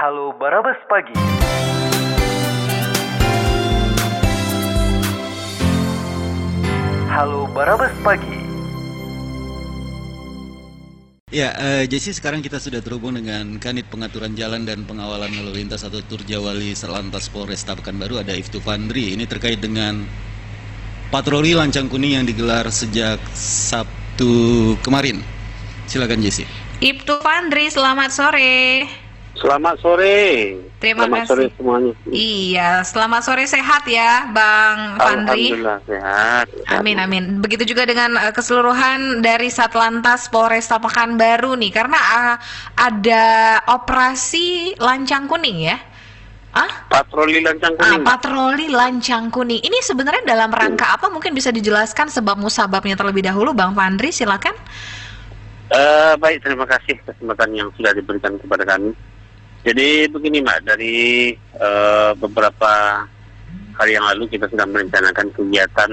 Halo Barabas Pagi. Halo Barabas Pagi. Ya, uh, Jesse sekarang kita sudah terhubung dengan Kanit Pengaturan Jalan dan Pengawalan Lalu Lintas atau Turjawali Selantas Polresta Pekanbaru ada Iftu Fandri. Ini terkait dengan patroli lancang kuning yang digelar sejak Sabtu kemarin. Silakan Jesse. Ibtu Fandri, selamat sore. Selamat sore. Terima selamat kasih. sore semuanya. Iya, selamat sore sehat ya, Bang Fandri. Alhamdulillah sehat. Amin amin. Begitu juga dengan uh, keseluruhan dari Satlantas Polresta Pekanbaru nih, karena uh, ada operasi lancang kuning ya. Ah? Patroli lancang Ah, kuning. patroli lancang kuning. Ini sebenarnya dalam rangka apa? Mungkin bisa dijelaskan sebab musababnya terlebih dahulu, Bang Fandri, silakan. Eh, baik, terima kasih kesempatan yang sudah diberikan kepada kami. Jadi begini Mbak, dari eh, beberapa hari yang lalu kita sudah merencanakan kegiatan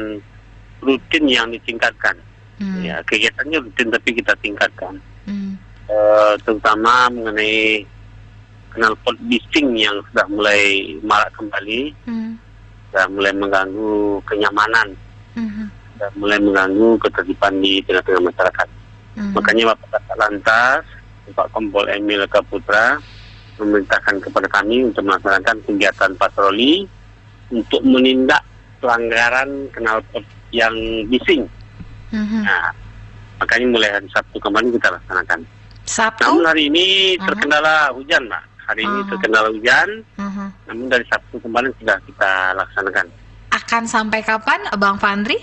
rutin yang ditingkatkan. Hmm, Ya, kegiatannya rutin tapi kita tingkatkan. hmm, Eh, terutama mengenai knalpot bising yang sudah mulai marak kembali, hmm, sudah mulai mengganggu kenyamanan hmm, dan mulai mengganggu ketertiban di tengah-tengah masyarakat. hmm. Makanya Bapak Lantas, Pak Kompol Emil Kaputra memerintahkan kepada kami untuk melaksanakan kegiatan patroli untuk menindak pelanggaran knalpot yang bising. Mhm. Nah, makanya mulai hari Sabtu kemarin kita laksanakan. Sabtu. Namun hari ini Mhm. terkendala hujan, Mbak. Hari ini Mhm. terkendala hujan, Mhm. namun dari Sabtu kemarin sudah kita laksanakan. Akan sampai kapan, Bang Fandri?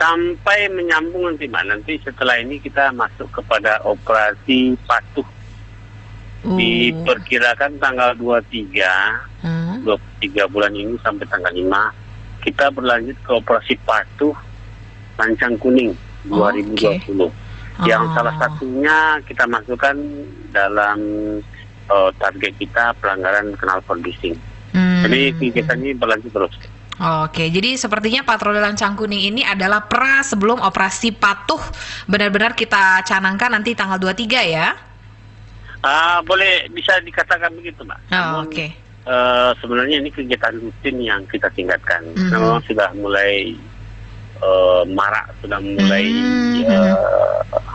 Sampai menyambung nanti, Mbak. Nanti setelah ini kita masuk kepada operasi patuh. Uh. Diperkirakan tanggal 23, Hmm. 23 bulan ini sampai tanggal 5, kita berlanjut ke operasi patuh Lancang Kuning 2020. Yang Oh. salah satunya kita masukkan dalam eh, target kita pelanggaran knalpot bising. Hmm. Jadi kegiatan ini berlanjut terus. Oke, jadi sepertinya patroli lancang kuning ini adalah pra sebelum operasi patuh benar-benar kita canangkan nanti tanggal 23 ya. Ah, boleh bisa dikatakan begitu, Mbak. Oh, Namun, Oke. eh, sebenarnya ini kegiatan rutin yang kita tingkatkan. Mhm. Memang sudah mulai eh, marak, sudah mulai Mhm. eh,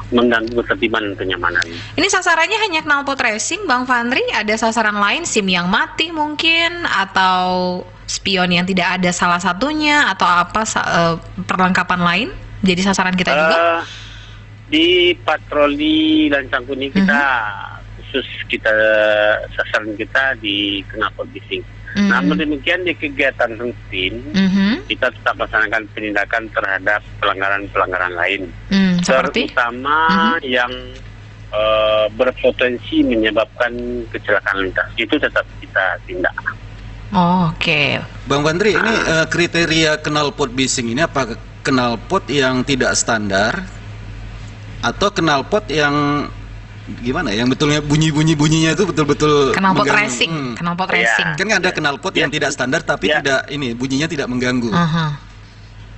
mengganggu ketertiban dan kenyamanan. Ini sasarannya hanya knalpot racing, Bang Fandri. Ada sasaran lain, SIM yang mati mungkin atau spion yang tidak ada salah satunya atau apa eh, perlengkapan lain? Jadi sasaran kita juga. Eh, di patroli lancang kuning kita Mhm. Khusus kita sasaran kita di knalpot bising. Hmm. Namun demikian di kegiatan rutin Mhm. kita tetap melaksanakan penindakan terhadap pelanggaran-pelanggaran lain. Hmm, seperti terutama Mhm. yang eh, berpotensi menyebabkan kecelakaan lintas itu tetap kita tindak. Oh, Oke. Bang Fandri, ini eh, kriteria knalpot bising ini apa knalpot yang tidak standar atau knalpot yang gimana? ya? Yang betulnya bunyi-bunyi bunyinya itu betul-betul Knalpot mengganggu. racing, Hmm. knalpot Iya. racing. Kan ada knalpot yang Ya. tidak standar tapi Ya. tidak ini bunyinya tidak mengganggu. Aha.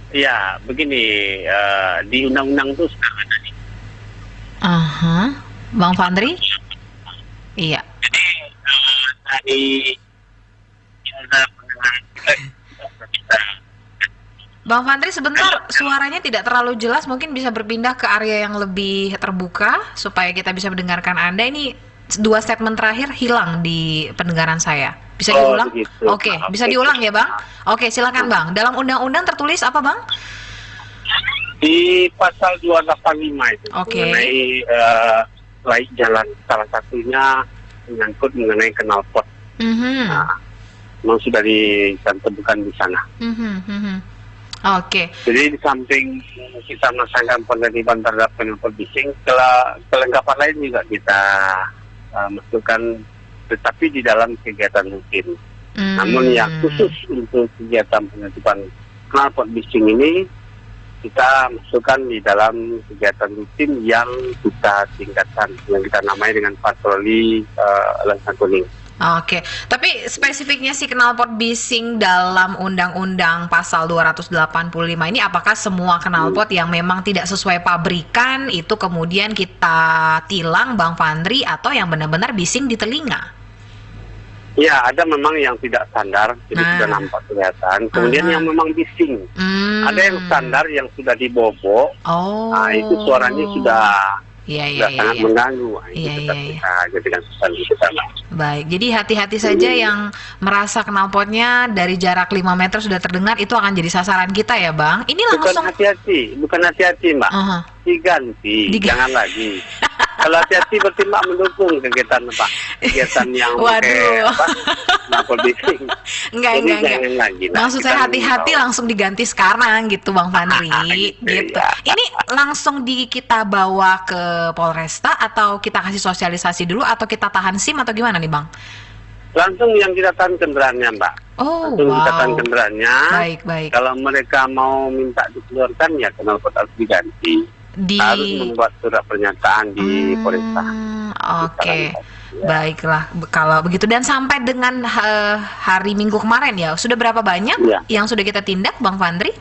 Ya, begini eh, di undang-undang itu sudah ada nih. Aha. Bang Fandri? Iya. Jadi eh, dari kita Bang Fandri sebentar suaranya tidak terlalu jelas mungkin bisa berpindah ke area yang lebih terbuka supaya kita bisa mendengarkan Anda ini dua statement terakhir hilang di pendengaran saya. Bisa Oh, diulang? begitu. Oke, Maaf. bisa diulang ya, Bang? Oke, silakan, Bang. Dalam undang-undang tertulis apa, Bang? di pasal 285 itu Oke. mengenai eh, laik jalan salah satunya menyangkut mengenai knalpot. Mhm. Nah, memang sudah dicantumkan di sana. Mhm, mhm. Oke. Jadi di samping kita melaksanakan penertiban terhadap knalpot bising, kelengkapan lain juga kita uh, masukkan, tetapi di dalam kegiatan rutin. Namun yang khusus untuk kegiatan penertiban knalpot bising ini kita masukkan di dalam kegiatan rutin yang kita tingkatkan, yang kita namai dengan patroli uh, lancang kuning. Oke, tapi spesifiknya si knalpot bising dalam Undang-Undang Pasal 285 ini apakah semua knalpot yang memang tidak sesuai pabrikan itu kemudian kita tilang Bang Fandri atau yang benar-benar bising di telinga? Ya, ada memang yang tidak standar, jadi Nah. sudah nampak kelihatan. Kemudian Aha. yang memang bising. Hmm. Ada yang standar yang sudah dibobok, Oh. nah itu suaranya sudah Iya, iya, iya. sangat iya. mengganggu. Iya, iya, iya. kita jadikan susah di sana. Baik, jadi hati-hati saja yang merasa knalpotnya dari jarak 5 meter sudah terdengar itu akan jadi sasaran kita ya, Bang. Ini Bukan langsung hati-hati, bukan hati-hati, Mbak. Aha. Diganti, Diga- jangan lagi. Kalau hati-hati berarti Mbak mendukung kegiatan Pak, kegiatan yang pakai Waduh. knalpot bising. Enggak, Jadi enggak, enggak. lagi. Nah, Maksud saya hati-hati langsung diganti sekarang gitu Bang Fandri Gitu, gitu. ya. Ini langsung di kita bawa ke Polresta atau kita kasih sosialisasi dulu atau kita tahan SIM atau gimana nih Bang? Langsung yang kita tahan kendaraannya, Mbak. Oh, Langsung kita tahan wow. kendaraannya. Baik, baik. Kalau mereka mau minta dikeluarkan ya knalpot harus diganti. Di Harus membuat surat pernyataan di Hmm, Polresta. Oke. Ya. Baiklah, kalau begitu dan sampai dengan eh, hari Minggu kemarin ya, sudah berapa banyak Iya. yang sudah kita tindak, Bang Fandri?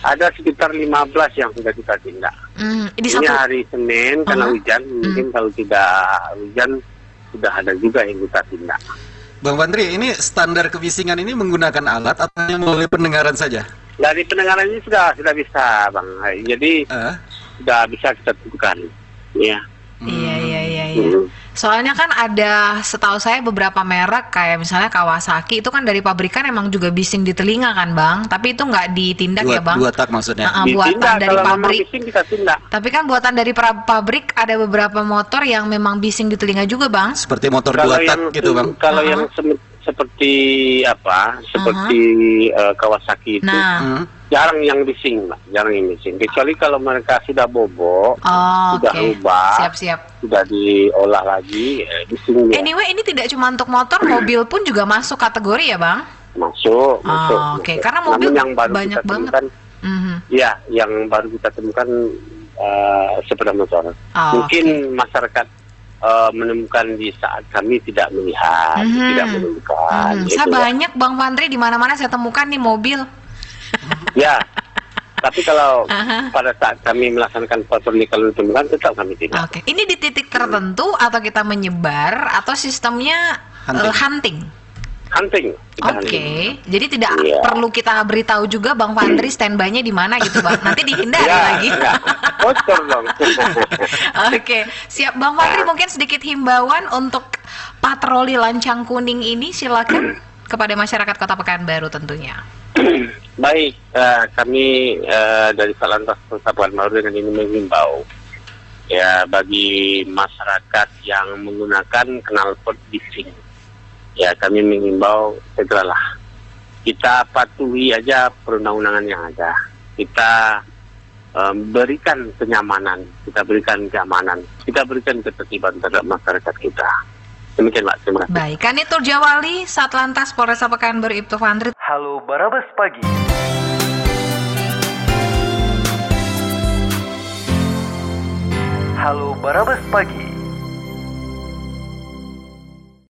Ada sekitar 15 yang sudah kita tindak. Hmm, di Ini satu hari Senin karena Uh-huh. hujan, mungkin kalau tidak hujan sudah ada juga yang kita tindak. Bang Fandri, ini standar kebisingan ini menggunakan alat atau hanya melalui pendengaran saja? Dari pendengaran ini sudah sudah bisa, Bang. Jadi Eh, sudah bisa kita tentukan. Ya. Iya, iya, iya, iya. Hmm. Soalnya kan ada setahu saya beberapa merek kayak misalnya Kawasaki itu kan dari pabrikan emang juga bising di telinga kan bang, tapi itu nggak ditindak dua, ya bang. dua tak maksudnya. Ah, buatan Ditindak, dari kalau memang pabrik. bising kita tindak. Tapi kan buatan dari pabrik ada beberapa motor yang memang bising di telinga juga bang. Seperti motor Kalau dua tak yang gitu, Bang. kalau Uh-huh. yang sem- seperti apa? Seperti eh, Kawasaki itu Nah, Hmm. jarang yang bising, Mbak. Jarang yang bising. Kecuali kalau mereka sudah bobok, oh, sudah oke. rubah, Siap-siap. sudah diolah lagi, eh, bising. Anyway, ini tidak cuma untuk motor, mobil pun juga masuk kategori ya bang? masuk, masuk. Oh, oke. masuk. Karena mobil Namun yang baru banyak kita banget. temukan, Mhm. ya, yang baru kita temukan eh, sepeda motor. Oh, Mungkin masyarakat eh, menemukan di saat kami tidak melihat, Mhm. tidak menemukan. Mhm. gitu Saya ya. banyak bang Fandri di mana-mana saya temukan nih mobil. Ya, tapi kalau Aha. pada saat kami melaksanakan patroli kalau ditemukan tetap kami tidak. Oke, ini di titik tertentu atau kita menyebar atau sistemnya Hunting. eh, hunting? Hunting. Oke, hunting. jadi tidak Iya. perlu kita beritahu juga Bang Fandri standby-nya di mana gitu Bang. Nanti dihindari Ya, lagi. Bocor dong. Oke, siap Bang Fandri mungkin sedikit himbauan untuk patroli lancang kuning ini silakan kepada masyarakat Kota Pekanbaru tentunya. Baik, eh, kami eh, dari Salantas Kota Pekanbaru dengan ini menghimbau ya bagi masyarakat yang menggunakan knalpot bising. Ya kami menghimbau segeralah kita patuhi aja perundang-undangan yang ada. Kita eh, berikan kenyamanan, kita berikan keamanan, kita berikan ketertiban terhadap masyarakat kita. Demikian Mbak, terima kasih. Baik, Kanitur Jawali, Satlantas Polresta Pekanbaru Ibtu Fandri. Halo Barabas Pagi. Halo Barabas Pagi.